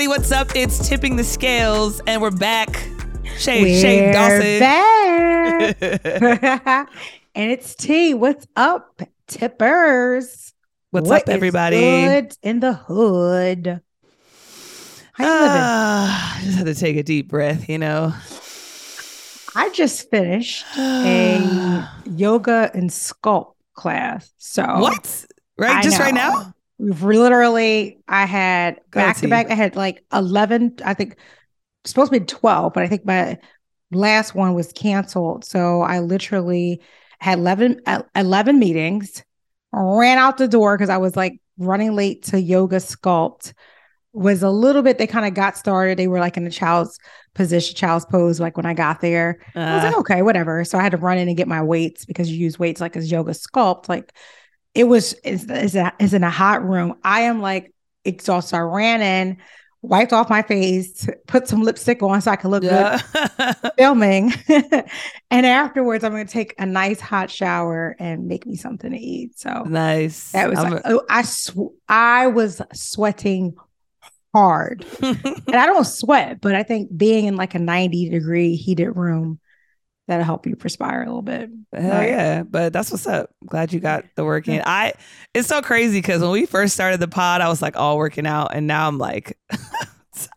everybody, what's up? It's Tipping the Scales, and we're back. Shay, We're Shay Dawson. back. and it's T. What's up, tippers? What's What up, everybody? good in the hood? How you living? I just had to take a deep breath, you know. I just finished a yoga and sculpt class. So what? Right, I just right now? We've literally, I had Go, back to back, I had like 11, I think supposed to be 12, but I think my last one was canceled. So I literally had 11, uh, 11 meetings, ran out the door because I was like running late to yoga sculpt. Was a little bit, they kind of got started. They were like in a child's position, child's pose, like when I got there. I was Uh, like, okay, whatever. So I had to run in and get my weights because you use weights like as yoga sculpt. Like it was is is a, is in a hot room. I am like exhausted. I ran in, wiped off my face, put some lipstick on so I could look yeah. good filming. and afterwards, I'm gonna take a nice hot shower and make me something to eat. So nice. that was like, oh, I sw- I was sweating hard. And I don't sweat, but I think being in like a 90 degree heated room that'll help you perspire a little bit. Hell Right. yeah. But that's what's up. Glad you got the work in. I it's so crazy because when we first started the pod, I was like all working out, and now I'm like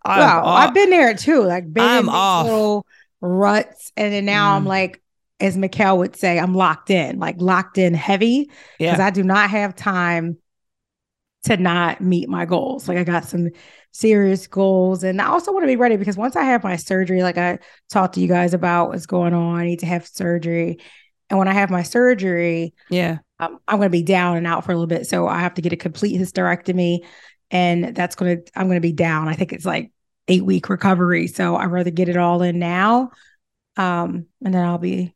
I'm well, all- I've been there too, like been I'm off. little ruts, and then now I'm Mm. like, as Mikkel would say, I'm locked in, like locked in heavy, because yeah. I do not have time to not meet my goals. Like I got some serious goals, and I also want to be ready because once I have my surgery, like I talked to you guys about what's going on, I need to have surgery, and when I have my surgery, yeah. um, I'm going to be down and out for a little bit. So I have to get a complete hysterectomy, and that's going to I'm going to be down. I think it's like eight week recovery. So I'd rather get it all in now, um, and then I'll be.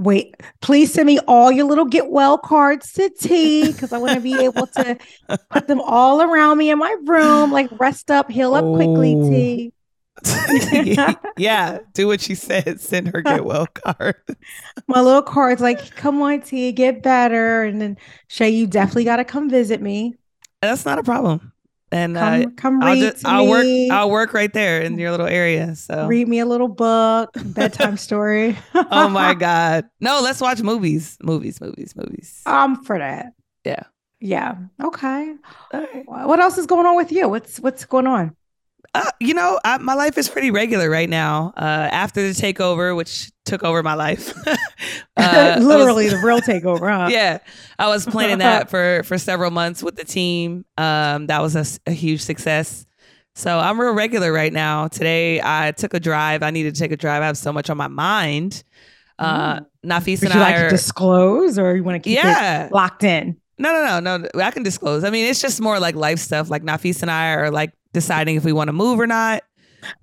Wait, please send me all your little get well cards to T because I want to be able to put them all around me in my room, like rest up, heal up quickly, Oh. T. yeah. Do what she said. Send her get well card. My little cards, like, come on, T, get better. And then Shay, you definitely got to come visit me. That's not a problem. And uh, Come, come I'll just I'll work. I'll work right there in your little area. So read me a little book, bedtime story. oh my god. No, let's watch movies. Movies, movies, movies. I'm for that. Yeah. Yeah. Okay. Right. Wha- What else is going on with you? What's what's going on? Uh, you know, I, my life is pretty regular right now. Uh, after the takeover, which took over my life, uh, I was- Literally the real takeover, huh? yeah, I was planning that for for several months with the team. Um, that was a huge success. So I'm real regular right now. Today I took a drive. I needed to take a drive. I have so much on my mind. Uh, Nafis Would and you I like to are. disclose or you want to keep yeah, it locked in? no, no, no, no. I can disclose. I mean, it's just more like life stuff. Like Nafis and I are like deciding if we want to move or not.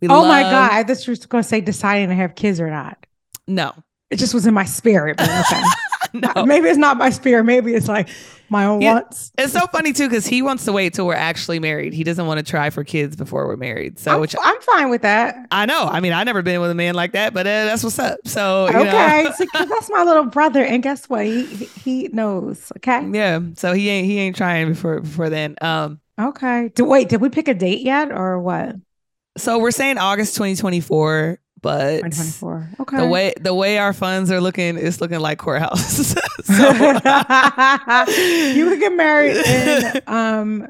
We Oh my God. I just was going to say deciding to have kids or not. No, It just was in my spirit. But okay. no. Maybe it's not my spirit. Maybe it's like my own Yeah. wants. It's so funny too because he wants to wait till we're actually married. He doesn't want to try for kids before we're married. So, I'm, which I'm fine with that. I know. I mean, I never been with a man like that, but uh, that's what's up. So, you Okay, so that's my little brother, and guess what? He he, he knows. Okay, yeah. So he ain't he ain't trying before before then. Um. okay. Do, wait, did we pick a date yet, or what? So we're saying August 2024, but 2024. Okay. the way the way our funds are looking, it's looking like courthouse. so, you could get married in um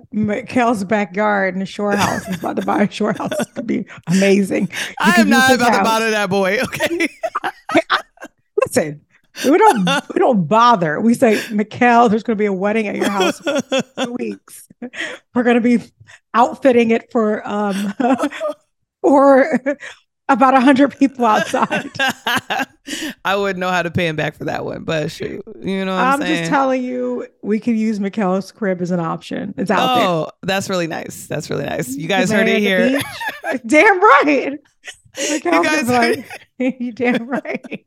backyard in a shore house. He's about to buy a shore house. It could be amazing. You I am not about to bother that boy. Okay. Listen, we don't we don't bother. We say, Mikkel, there's going to be a wedding at your house in two weeks. We're going to be outfitting it for um for about a hundred people outside. I wouldn't know how to pay him back for that one, but shoot, you know what I'm, I'm just telling you, we could use Mikkel's crib as an option. It's out there. Oh, that's really nice. That's really nice. You guys heard it here. Damn right. You guys like, you damn right.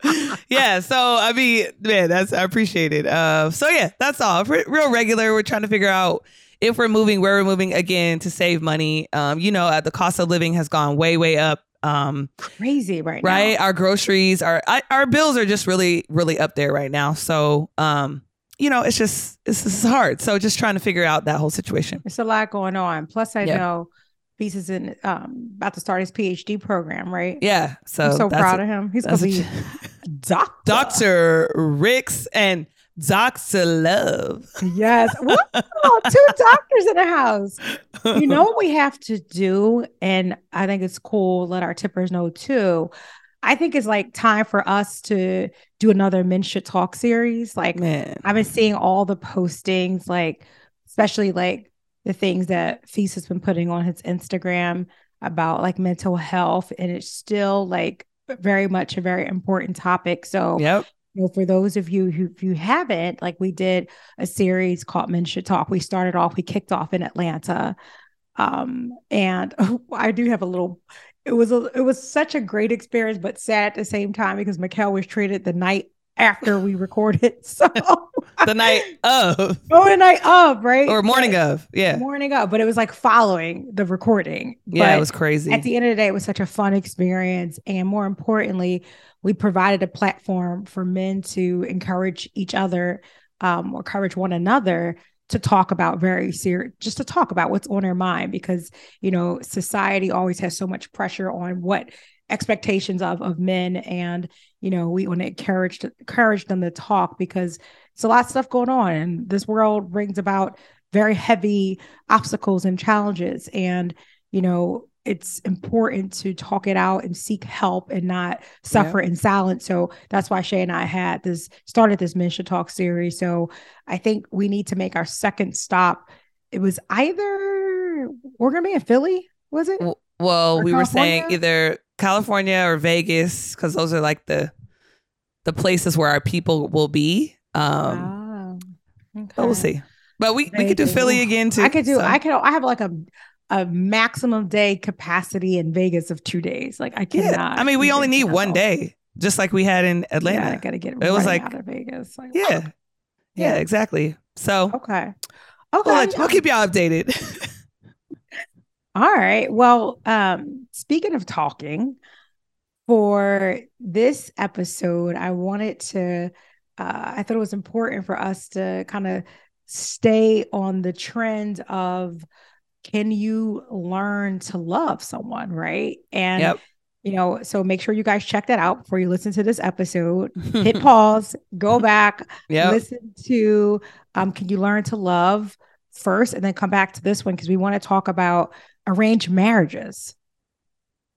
yeah. So I mean, man, that's I appreciate it. Uh, so yeah, that's all. Re- real regular. We're trying to figure out if we're moving, where we're moving again to save money. Um, you know, uh, the cost of living has gone way, way up. Um, Crazy right, now. right. now. Our groceries, our our bills are just really, really up there right now. So, um, you know, it's just it's, it's hard. So just trying to figure out that whole situation. It's a lot going on. Plus, I Yeah. know Feast is in um about to start his PhD program, right? Yeah. So I'm so proud a- of him. He's gonna that's a be doctor. Dr. Ricks and Dr. Love. Yes. Two doctors in the house. You know what we have to do, and I think it's cool. Let our tippers know too. I think it's like time for us to do another Men Should Talk series. Like man. I've been seeing all the postings, like especially like the things that Feast has been putting on his Instagram about like mental health, and it's still like very much a very important topic. So Yep. Know, for those of you who if you haven't, like we did a series called Men Should Talk. We started off, we kicked off in Atlanta. Um, and I do have a little it was a it was such a great experience, but sad at the same time because Mikkel was treated the night after we recorded. So The night of oh the night of, right? or morning of. Yeah. Morning of, but it was like following the recording. Yeah, But it was crazy. at the end of the day, it was such a fun experience. And more importantly, we provided a platform for men to encourage each other um, or encourage one another to talk about very serious, just to talk about what's on their mind because, you know, society always has so much pressure on what expectations of, of men. And, you know, we want to encourage, encourage them to talk because it's a lot of stuff going on. And this world brings about very heavy obstacles and challenges. And, you know, it's important to talk it out and seek help and not suffer in silence. So that's why Shay and I had this started this Men Should Talk series. So I think we need to make our second stop. It was either we're gonna be in Philly, was it? Well, Or we were saying either California or Vegas because those are like the the places where our people will be. Um, oh, but we'll see. But we, we could do Philly again too. I could do. so. I could. I have like a a maximum day capacity in Vegas of two days. Like I yeah. cannot. I mean, we only need one day, just like we had in Yeah, I gotta get It was like- out of Vegas. Like, Yeah. Yeah, Yeah. exactly. So Okay. Okay. we'll, let- we'll keep y'all updated. All right. Well, um, speaking of talking, for this episode, I wanted to, uh, I thought it was important for us to kind of stay on the trend of can you learn to love someone, right? And, Yep. you know, so make sure you guys check that out before you listen to this episode. Hit pause, go back, yep. listen to um can you learn to love first and then come back to this one because we want to talk about arranged marriages.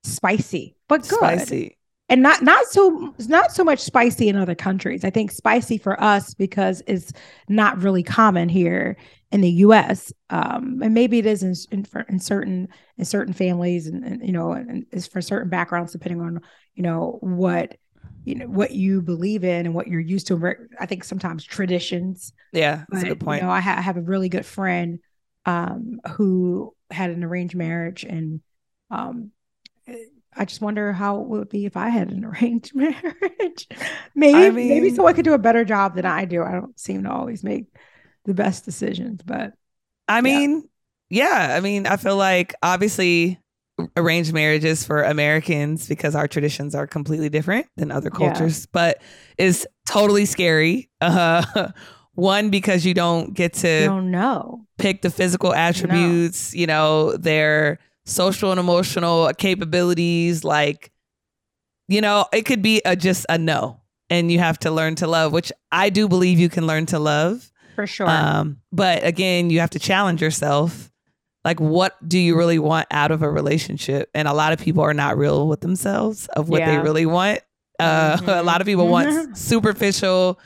Spicy but good. Spicy. and not not so not so much spicy in other countries. I think spicy for us because it's not really common here in the us um and maybe it is in in, for- in certain in certain families and, and you know and is for certain backgrounds depending on you know what you know what you believe in and what you're used to. I think sometimes traditions. Yeah, that's a good point. You know, I, ha- I have a really good friend um, who had an arranged marriage, and um, I just wonder how it would be if I had an arranged marriage. maybe, I maybe mean- someone could do a better job than I do. I don't seem to always make the best decisions, but I mean, yeah. I mean, I feel like obviously arranged marriages for Americans because our traditions are completely different than other Yeah. cultures, but is totally scary. Uh, one because you don't get to don't know. pick the physical attributes, you know, their social and emotional capabilities. Like, you know, it could be a, just a no, and you have to learn to love, which I do believe you can learn to love. For sure. Um, but again, you have to challenge yourself. Like, what do you really want out of a relationship? And a lot of people are not real with themselves of what they really want. Uh, a Mhm. lot of people want superficial,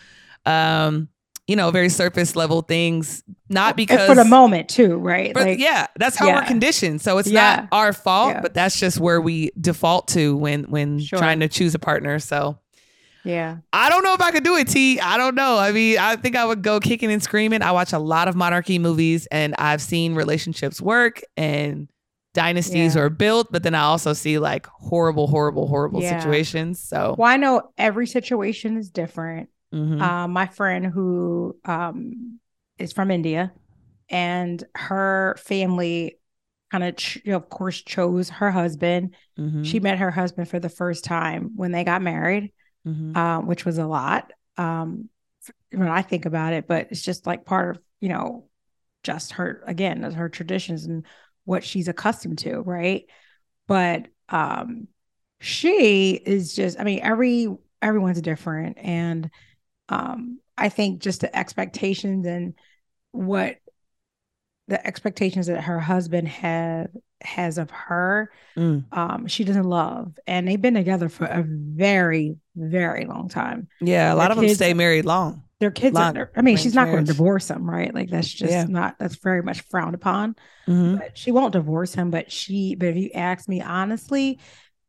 um, you know, very surface level things, not because for the moment too, right? but yeah, that's how we're conditioned. So it's Yeah. not our fault, Yeah. but that's just where we default to when when Sure. trying to choose a partner. So yeah. I don't know if I could do it, T. I don't know. I mean, I think I would go kicking and screaming. I watch a lot of monarchy movies and I've seen relationships work and dynasties Yeah. are built, but then I also see like horrible, horrible, horrible Yeah. situations. So Well, I know every situation is different. Mhm. um, my friend who um, is from India, and her family kind of, ch- of course, chose her husband. Mhm. She met her husband for the first time when they got married, Mhm. um, which was a lot um, when I think about it. But it's just like part of, you know, just her again, her traditions and what she's accustomed to, right? But um she is just, I mean, every everyone's different. And um, I think just the expectations and what the expectations that her husband had has of her, mm. um, she doesn't love. And they've been together for a very, very long time. Yeah, a lot of them stay married long. Their kids long, are, I mean, she's not going to divorce him, right? Like that's just yeah. not that's very much frowned upon. Mm-hmm. But she won't divorce him. But she, but if you ask me honestly,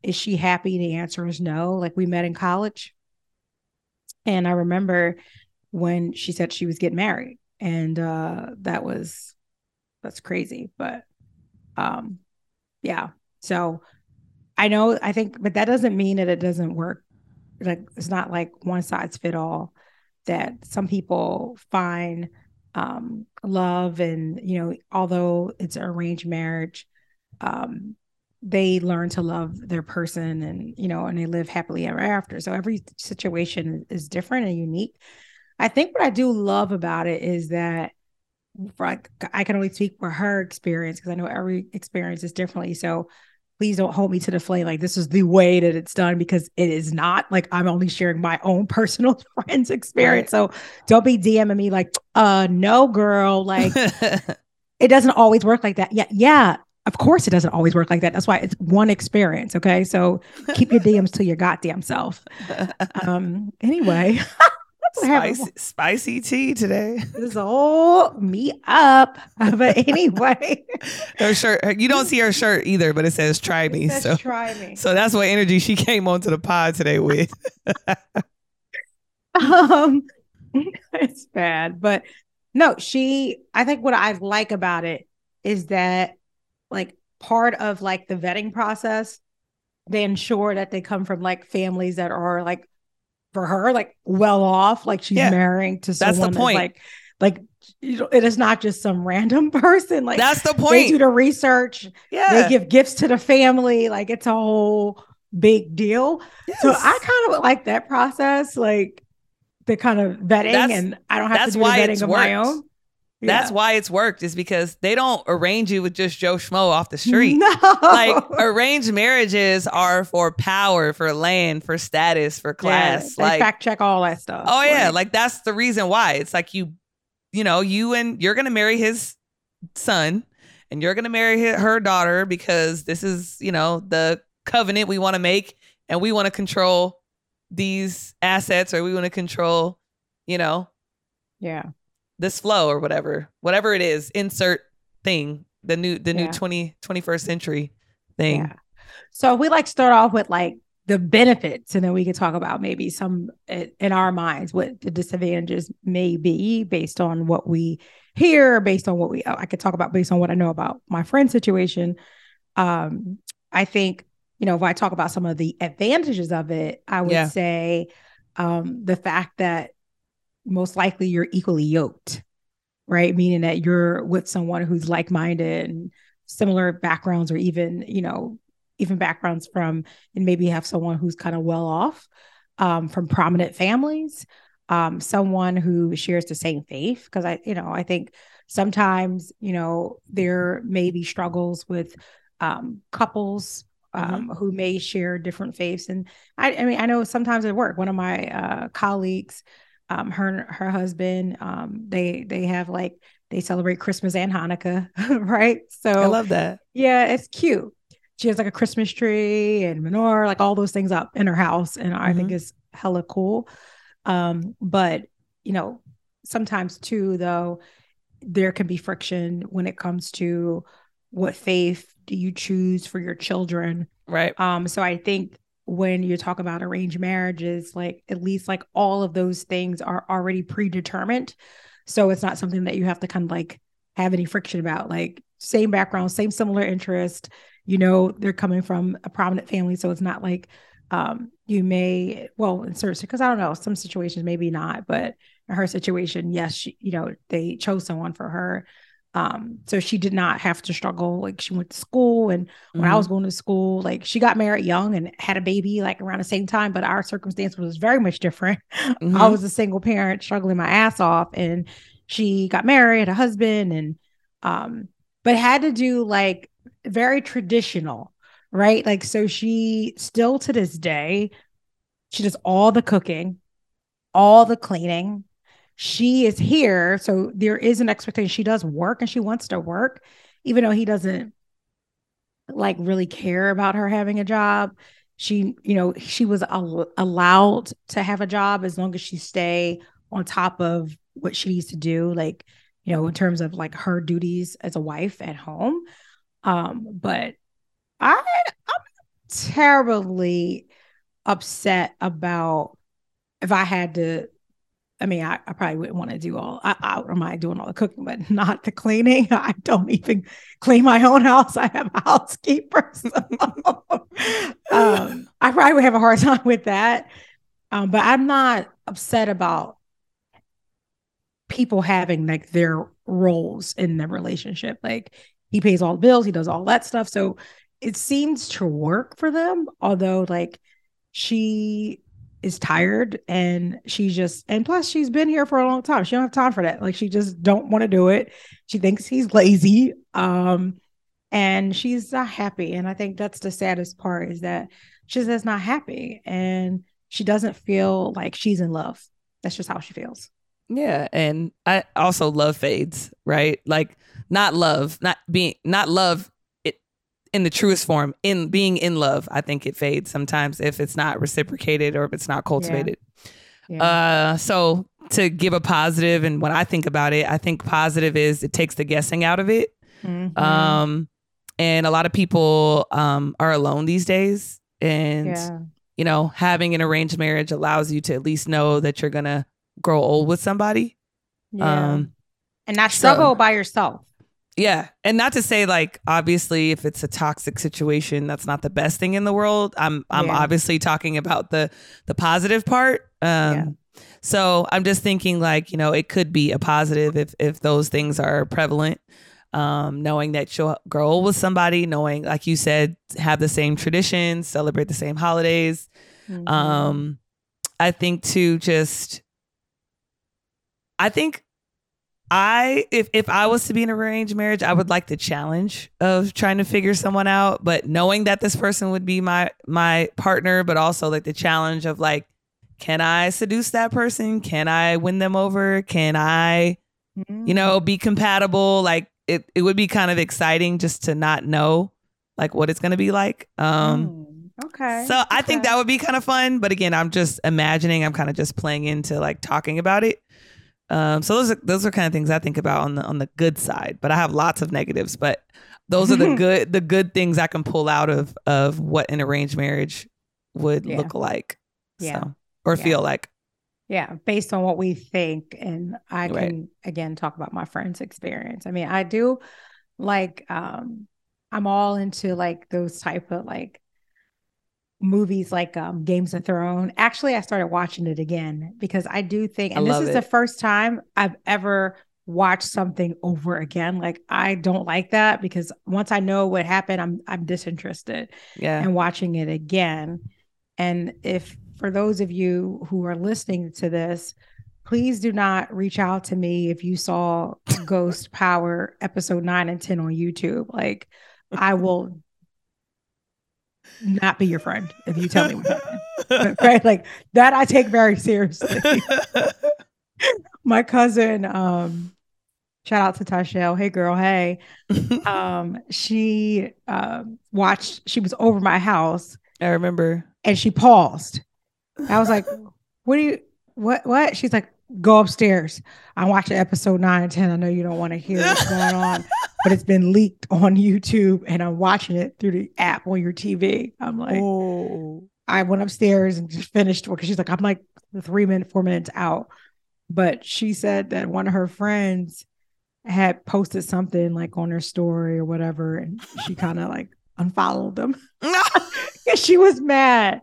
is she happy? The answer is no. Like we met in college. And I remember when she said she was getting married. And uh that was that's crazy. But um yeah. So I know I think, but that doesn't mean that it doesn't work. Like it's not like one size fit all that some people find um love and you know, although it's an arranged marriage, um, they learn to love their person and you know and they live happily ever after. So every situation is different and unique. I think what i do love about it is that like i can only speak for her experience because i know every experience is differently. So please don't hold me to the flame like this is the way that it's done because it is not. Like i'm only sharing my own personal friends experience. Right. so don't be dming me like uh no girl like it doesn't always work like that. Yeah yeah of course it doesn't always work like that. That's why it's one experience okay? So keep your dms to your goddamn self. Um anyway spicy, spicy tea today. This all me up. But anyway. Her shirt you don't see her shirt either but it says try me says so. Try me. So that's what energy she came onto the pod today with. Um it's bad but no she i think what i like about it is that like part of like the vetting process they ensure that they come from like families that are like for her like well off like she's yeah. marrying to someone that's the point that's, like like you know, it is not just some random person like that's the point they do the research yeah they give gifts to the family like it's a whole big deal yes. so i kind of like that process like the kind of vetting that's, and i don't have to do the vetting of worked. my own that's why it's worked is because they don't arrange you with just Joe Schmo off the street. No. Like arranged marriages are for power, for land, for status, for class. Yeah, like fact check all that stuff. Oh yeah, like, like that's the reason why. It's like you, you know, you and you're gonna marry his son, and you're gonna marry his, her daughter because this is, you know, the covenant we want to make, and we want to control these assets, or we want to control, you know, yeah this flow or whatever, whatever it is, insert thing, the new the yeah. new 20 21st century thing. Yeah. So we like start off with like the benefits and then we can talk about maybe some in our minds what the disadvantages may be based on what we hear based on what we I could talk about based on what I know about my friend's situation um I think you know if I talk about some of the advantages of it I would yeah. say um the fact that most likely you're equally yoked, right? Meaning that you're with someone who's like minded and similar backgrounds, or even, you know, even backgrounds from, and maybe have someone who's kind of well off um, from prominent families, um, someone who shares the same faith. Because I, you know, I think sometimes, you know, there may be struggles with um, couples um, mm-hmm. who may share different faiths. And I, I mean, I know sometimes at work, one of my uh, colleagues um, her her husband um, they they have like they celebrate christmas and hanukkah right? So i love that. yeah it's cute. She has like a christmas tree and menorah like all those things up in her house and mm-hmm. i think mm-hmm. it's hella cool. Um, but you know sometimes too though there can be friction when it comes to what faith do you choose for your children? Right. Um so i think when you talk about arranged marriages, like at least like all of those things are already predetermined. So it's not something that you have to kind of like have any friction about. Like same background, same similar interest. You know, they're coming from a prominent family. So it's not like um you may well in certain because I don't know, some situations maybe not, but her situation, yes, she, you know, they chose someone for her um, so she did not have to struggle. Like she went to school, and when mm-hmm. I was mm-hmm. going to school, like she got married young and had a baby like around the same time. But our circumstance was very much different. Mm-hmm. I was a single parent struggling my ass off, and she got married, had a husband, and um, but had to do like very traditional, right? Like, so she still to this day, she does all the cooking, all the cleaning. She is here. So there is an expectation. She does work and she wants to work, even though he doesn't like really care about her having a job. She, you know, she was al- allowed to have a job as long as she stay on top of what she needs to do, like, you know, in terms of like her duties as a wife at home. Um, but I I'm terribly upset about if I had to. I mean, I, I probably wouldn't want to do all. I, I don't mind doing all the cooking, but not the cleaning. I don't even clean my own house. I have a housekeeper. Um, I probably would have a hard time with that. Um, but I'm not upset about people having like their roles in the relationship. Like he pays all the bills, he does all that stuff. So it seems to work for them, although like she is tired and she's just and plus she's been here for a long time. She don't have time for that. Like she just don't want to do it. She thinks he's lazy. Um and she's not happy. And I think that's the saddest part is that she's just not happy and she doesn't feel like she's in love. That's just how she feels. Yeah, and I also love fades, right? Like not love, not being not love in the truest form. In being in love, I think it fades sometimes if it's not reciprocated or if it's not cultivated. Yeah. Yeah. Uh so to give a positive and when I think about it, I think positive is it takes the guessing out of it. Mm-hmm. Um and a lot of people um are alone these days and yeah. you know, having an arranged marriage allows you to at least know that you're going to grow old with somebody. Um, and not struggle so, by yourself. Yeah. And not to say like obviously if it's a toxic situation, that's not the best thing in the world. I'm I'm yeah. obviously talking about the the positive part. Um yeah. so I'm just thinking like, you know, it could be a positive if if those things are prevalent. Um, knowing that you'll grow old with somebody, knowing, like you said, have the same traditions, celebrate the same holidays. Mm-hmm. Um, I think to just I think I if if I was to be in an arranged marriage, I would like the challenge of trying to figure someone out, but knowing that this person would be my my partner, but also like the challenge of like, can I seduce that person? Can I win them over? Can I, you know, be compatible? Like it it would be kind of exciting just to not know like what it's gonna be like. Um mm, okay. So I think that would be kind of fun. But again, I'm just imagining, I'm kind of just playing into like talking about it. Um, so those are those are kind of things I think about on the on the good side. But I have lots of negatives. But those are the good the good things I can pull out of of what an arranged marriage would yeah. look like. Yeah. So, or yeah. feel like. Yeah, based on what we think. And I can again talk about my friend's experience. I mean, I do like um I'm all into like those type of like movies like um, Games of Thrones. Actually, I started watching it again because I do think, and this is it. the first time I've ever watched something over again. Like I don't like that because once I know what happened, I'm I'm disinterested. Yeah, and watching it again. And if for those of you who are listening to this, please do not reach out to me if you saw Ghost Power episode nine and ten on YouTube. Like I will not be your friend if you tell me what happened. right? Like that I take very seriously. My cousin, um, shout out to Tashelle. Hey girl, hey. Um, she um watched, she was over my house. I remember. And she paused. I was like, what do you what what? She's like, go upstairs. I'm watching episode nine and 10. I know you don't want to hear what's going on, but it's been leaked on YouTube and I'm watching it through the app on your TV. I'm like, oh, I went upstairs and just finished because she's like, I'm like three minutes, four minutes out. But she said that one of her friends had posted something like on her story or whatever, and she kind of like unfollowed them. she was mad.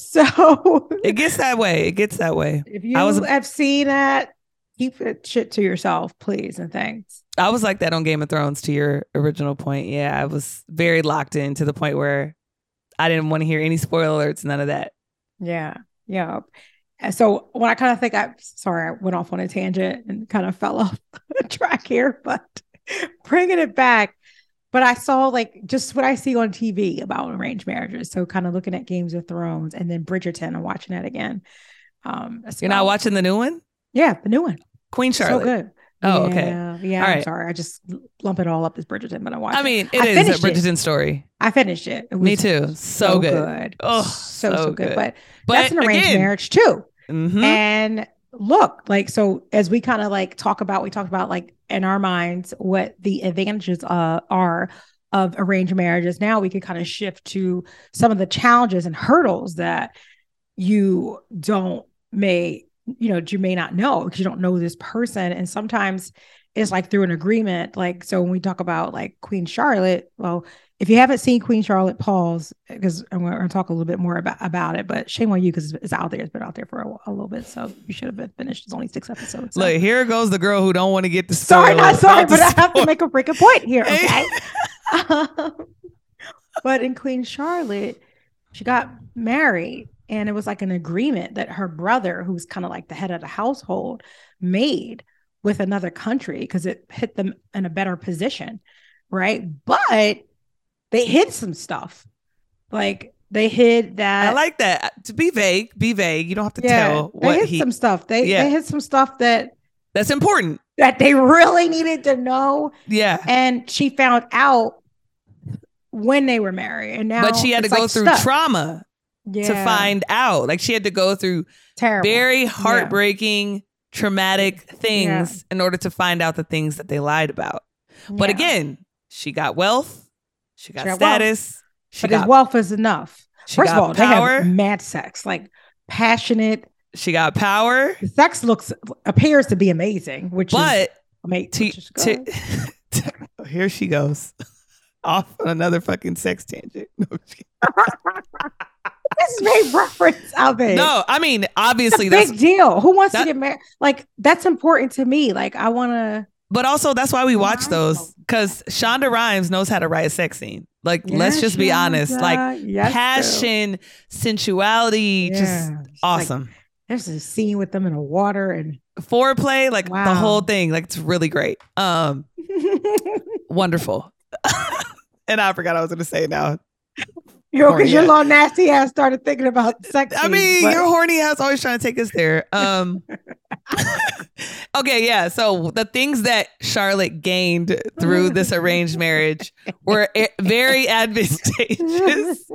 So it gets that way. It gets that way. If you I was, have seen that, keep it shit to yourself, please and thanks. I was like that on Game of Thrones. To your original point, yeah, I was very locked in to the point where I didn't want to hear any spoiler alerts, none of that. Yeah, yeah. So when I kind of think I, sorry, I went off on a tangent and kind of fell off the track here, but bringing it back. But I saw like just what I see on TV about arranged marriages. So kind of looking at Games of Thrones and then Bridgerton. I'm watching that again. Um, You're not watching the new one? Yeah, the new one. Queen Charlotte. So good. Oh, yeah, okay. Yeah, All I'm right. sorry. I just lump it all up as Bridgerton, but I watched I mean, it I is a finished it. Bridgerton story. I finished it. It Me too. So, good. Oh, so, so so good. good. But, But that's an arranged again, marriage too. mhm. And look, like, so as we kind of like talk about, we talked about like in our minds what the advantages uh, are of arranged marriages. Now we could kind of shift to some of the challenges and hurdles that you don't may, you know, you may not know because you don't know this person. And sometimes it's like through an agreement. Like, so when we talk about like Queen Charlotte, well, if you haven't seen Queen Charlotte, pause because I'm going to talk a little bit more about, about it. But shame on you because it's out there. It's been out there for a, a little bit, so you should have been finished. It's only six episodes. so. Look, here goes the girl who don't want to get the sorry, not sorry, but I have to make. a freaking point here. Okay. Um, but in Queen Charlotte, she got married, and it was like an agreement that her brother, who's kind of like the head of the household, made with another country because it hit them in a better position, right? But they hid some stuff, like they hid that. I like that. To be vague, be vague. You don't have to yeah, tell they what hid he. some stuff. They Yeah. they hid some stuff that That's important. that they really needed to know Yeah. and she found out when they were married and now but she had to go like, through trauma to find out. Like she had to go through terrible very heartbreaking, traumatic things in order to find out the things that they lied about. But Yeah. again, she got wealth, she got got wealth. status, she but his got wealth is enough she first of got all they have mad sex like passionate she got power. the sex looks appears to be amazing which is But amazing to, which is to, here she goes off on another fucking sex tangent. No, just made reference of it no I mean obviously a that's big deal who wants that- to get married like that's important to me like i want to But also, that's why we watch those because Shonda Rhimes knows how to write a sex scene. Like, let's just be honest. Like, passion, sensuality, just awesome. there's a scene with them in the water and Foreplay, like the whole thing, like it's really great. Um, wonderful. and I forgot I was gonna say now. You know, because your little nasty ass started thinking about sex. I mean, but- your horny ass always trying to take us there. Um, okay, yeah. So the things that Charlotte gained through this arranged marriage were very advantageous.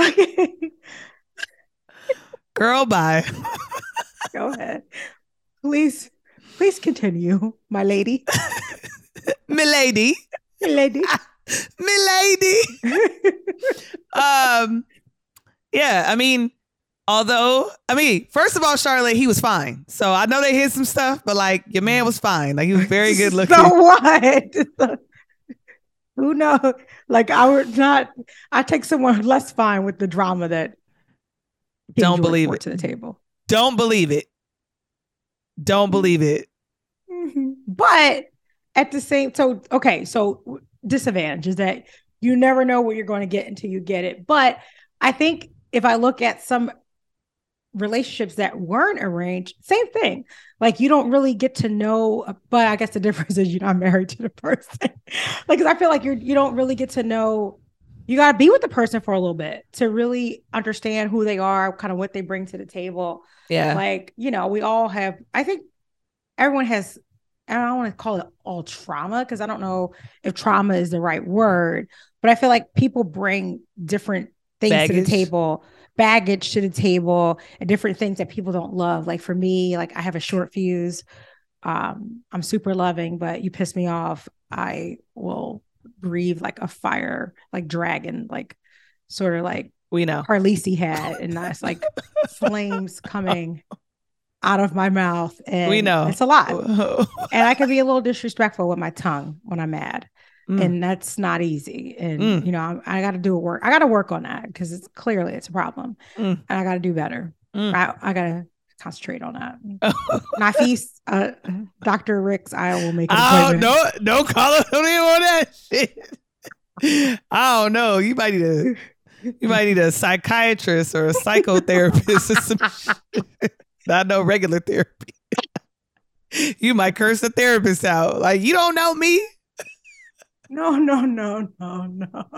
okay, Girl, bye. go ahead. Please, please continue, my lady. Milady. My lady. Milady. Um, yeah, I mean, although, I mean, first of all, Charlotte, he was fine. So I know they hid some stuff, but like your man was fine. Like he was very good looking. So what? Who knows? Like I would not. I take someone less fine with the drama that. Don't believe it. to the table. Don't believe it. Don't believe it. Mhm. But at the same, so okay, so disadvantage is that you never know what you're going to get until you get it. But I think if I look at some relationships that weren't arranged, same thing. Like you don't really get to know, but I guess the difference is you're not married to the person. like, 'cause I feel like you're you don't really get to know. You got to be with the person for a little bit to really understand who they are, kind of what they bring to the table Yeah. like you know we all have i think everyone has i don't want to call it all trauma because i don't know if trauma is the right word but i feel like people bring different things to the table baggage to the table and different things that people don't love. Like for me like i have a short fuse um i'm super loving but you piss me off i will breathe like a fire like dragon like sort of like we know. Khaleesi had, and that's like flames coming out of my mouth. And We know. it's a lot. And I can be a little disrespectful with my tongue when I'm mad. Mm. And that's not easy. And Mm. you know, I'm, I got to do a work. I got to work on that because it's clearly it's a problem, Mm. and I got to do better. Mm. I, I got to concentrate on that. Nafis, uh, Doctor Ricks, I will make an Oh no, no call on that shit. I don't know. You might need a you might need a psychiatrist or a psychotherapist or some shit. Not no regular therapy. you might curse the therapist out. Like, you don't know me. No, no, no, no, no.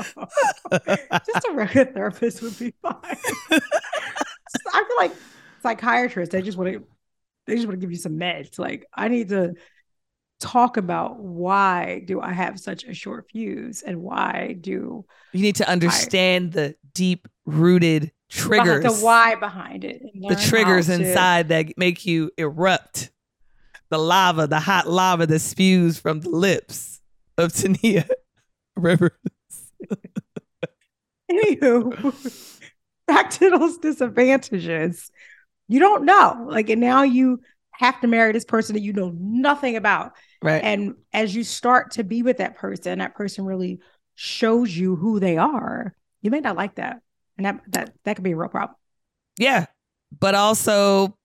Just a regular therapist would be fine. I feel like psychiatrists, they just want to they just want to give you some meds. Like, I need to talk about why do I have such a short fuse and why do you need to understand I, the deep rooted triggers, the why behind it, the triggers inside that make you erupt, the lava, the hot lava that spews from the lips of Tania Rivers. Anywho, back to those disadvantages. You don't know, like, and now you have to marry this person that you know nothing about. Right. And as you start to be with that person, that person really shows you who they are. You may not like that. And that that that could be a real problem. Yeah. But also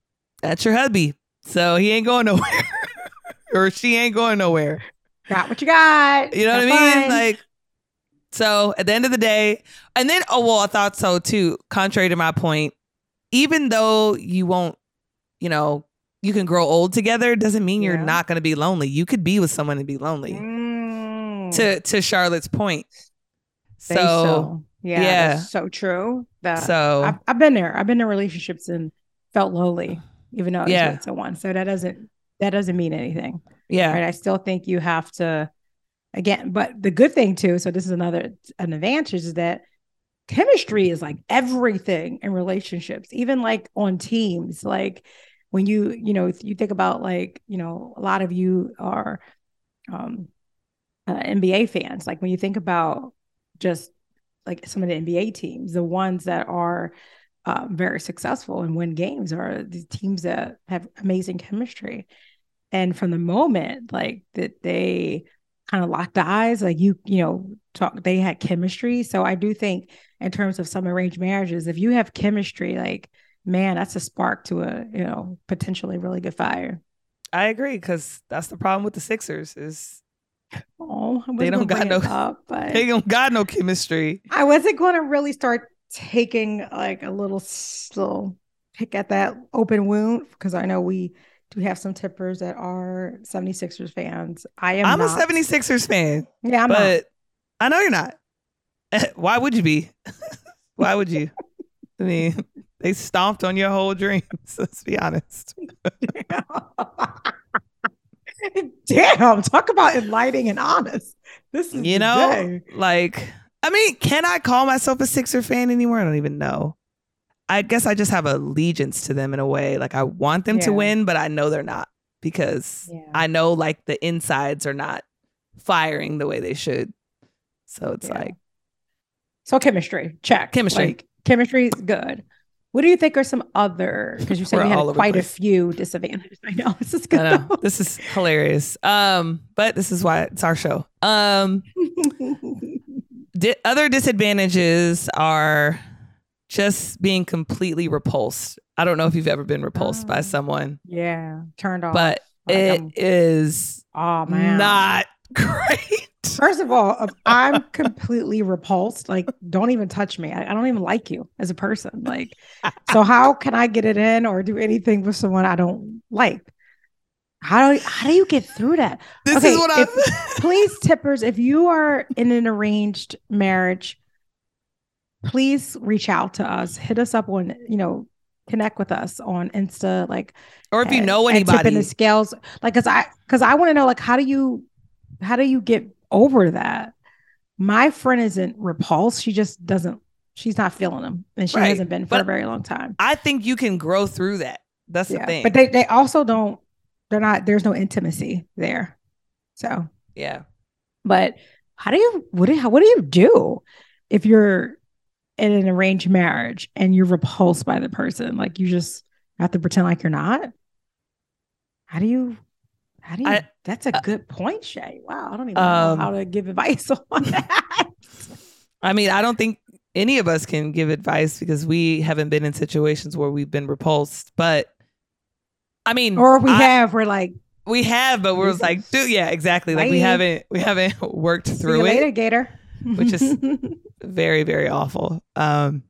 that's your hubby. So he ain't going nowhere. or she ain't going nowhere. Got what you got. You know what I mean? Like so at the end of the day, and then oh well, I thought so too, contrary to my point, even though you won't, you know, you can grow old together doesn't mean you're not going to be lonely. You could be with someone and be lonely. Mm. To to Charlotte's point. So, so, yeah, yeah. so true. That so I've, I've, been there. I've been in relationships and felt lonely, even though I was yeah. with someone. So that doesn't that doesn't mean anything. Yeah, right. I still think you have to again. But the good thing too. So this is another an advantage is that chemistry is like everything in relationships, even like on teams, like when you you know you think about like you know a lot of you are um uh, NBA fans like when you think about just like some of the NBA teams the ones that are uh, very successful and win games are the teams that have amazing chemistry and from the moment like that they kind of locked eyes like you you know talk they had chemistry so i do think in terms of some arranged marriages if you have chemistry like man, that's a spark to a you know potentially really good fire. I agree because that's the problem with the Sixers is oh they don't got no up, but they don't got no chemistry. I wasn't going to really start taking like a little little pick at that open wound because I know we do have some tippers that are 76ers fans. I am I'm not. a 76ers fan. Yeah, I'm but not. I know you're not. Why would you be? Why would you? I mean, they stomped on your whole dreams. Let's be honest. Damn, talk about enlightening and honest. This is you know, like I mean, can I call myself a Sixer fan anymore? I don't even know. I guess I just have allegiance to them in a way. Like I want them yeah. to win, but I know they're not because yeah. I know like the insides are not firing the way they should. So it's yeah. like so chemistry check chemistry like, chemistry is good. What do you think are some other? Because you said we had quite a few disadvantages. I know this is good. Know, this is hilarious. Um, but this is why it's our show. Um, di- other disadvantages are just being completely repulsed. I don't know if you've ever been repulsed by oh. someone. Yeah, turned off. But like it I'm, is oh man, not great. First of all, I'm completely repulsed. Like, don't even touch me. I, I, don't even like you as a person. Like, so how can I get it in or do anything with someone I don't like? How do how do you get through that? This okay, is what I. please, tippers, if you are in an arranged marriage, please reach out to us. Hit us up on you know connect with us on Insta, like, or if you know anybody, tipping the scales, like, cause I, cause I want to know, like, how do you, how do you get over that. My friend isn't repulsed. She just doesn't, she's not feeling them. And she right. hasn't been for but a very long time. I think you can grow through that. That's yeah. the thing. But they, they also don't, they're not, there's no intimacy there. So, yeah. But how do you, what do, what do you do if you're in an arranged marriage and you're repulsed by the person? Like you just have to pretend like you're not? How do you how do you? I, that's a uh, good point, Shay. Wow, I don't even um, know how to give advice on that. I mean, I don't think any of us can give advice because we haven't been in situations where we've been repulsed. But I mean, or we I, have, we're like, we have, but we're like, dude, yeah, exactly. Like we haven't, we haven't worked through it. Later, Gator. which is very, very awful. Um,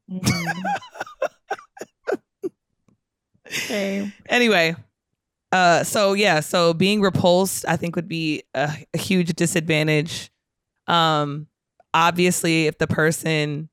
okay. Anyway, Uh, so yeah, so being repulsed, I think, would be a, a huge disadvantage. Um, obviously, if the person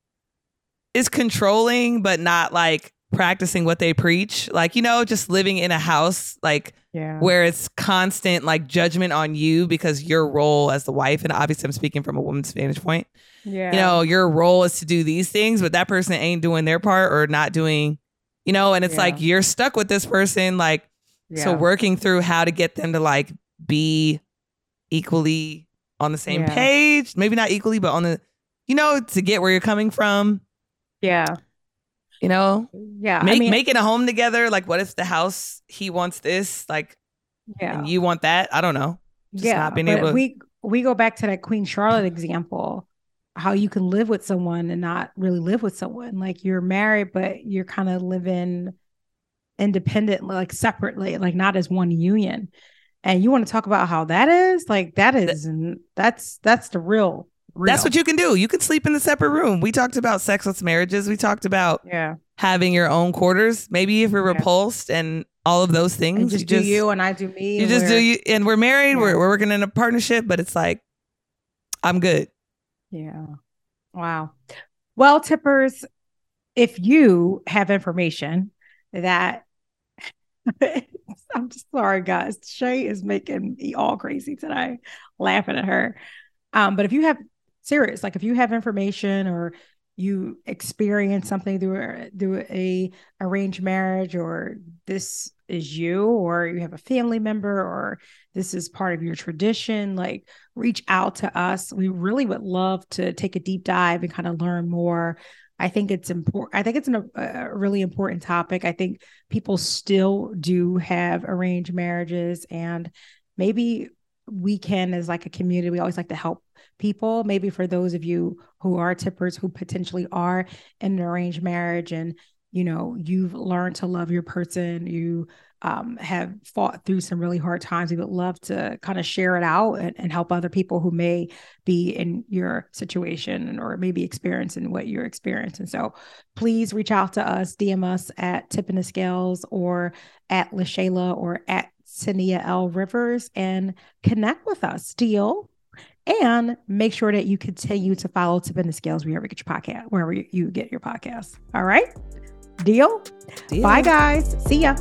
is controlling but not like practicing what they preach, like you know, just living in a house like Yeah. where it's constant like judgment on you because your role as the wife, and obviously I'm speaking from a woman's vantage point. Yeah. You know, your role is to do these things, but that person ain't doing their part or not doing, you know, and it's Yeah. like you're stuck with this person, like so working through how to get them to like be equally on the same Yeah. page, maybe not equally, but on the, you know, to get where you're coming from, Yeah. you know, Yeah. make I mean, making a home together. Like, what if the house he wants this, like, yeah. and you want that? I don't know. Just yeah. not being able to- we we go back to that Queen Charlotte example, how you can live with someone and not really live with someone. Like you're married, but you're kind of living independent, like separately, like not as one union. And you want to talk about how that is? Like that is that's that's the real, real. That's what you can do. You can sleep in a separate room. We talked about sexless marriages. We talked about yeah. having your own quarters. Maybe if you're Yeah. repulsed and all of those things, And just, you do you and I do me. you just do you and we're married Yeah. we're, we're working in a partnership but it's like i'm good Yeah. Wow. Well, tippers, if you have information that I'm just sorry, guys. Shay is making me all crazy today, laughing at her. Um, but if you have serious, like if you have information or you experience something through a, through a arranged marriage, or this is you, or you have a family member, or this is part of your tradition, like reach out to us. We really would love to take a deep dive and kind of learn more. I think it's important. I think it's an, uh, a really important topic. I think people still do have arranged marriages, and maybe we can, as like a community, we always like to help people. Maybe for those of you who are tippers who potentially are in an arranged marriage and you know you've learned to love your person you um, have fought through some really hard times we would love to kind of share it out and, and help other people who may be in your situation or maybe experiencing what you're experiencing And so please reach out to us dm us at tipping the scales or at lashayla or at Sania L. Rivers and connect with us. Deal. And make sure that you continue to follow Tipping the Scales wherever you get your podcast, wherever you, you get your podcast. All right. Deal. Deal. Bye, guys. See ya.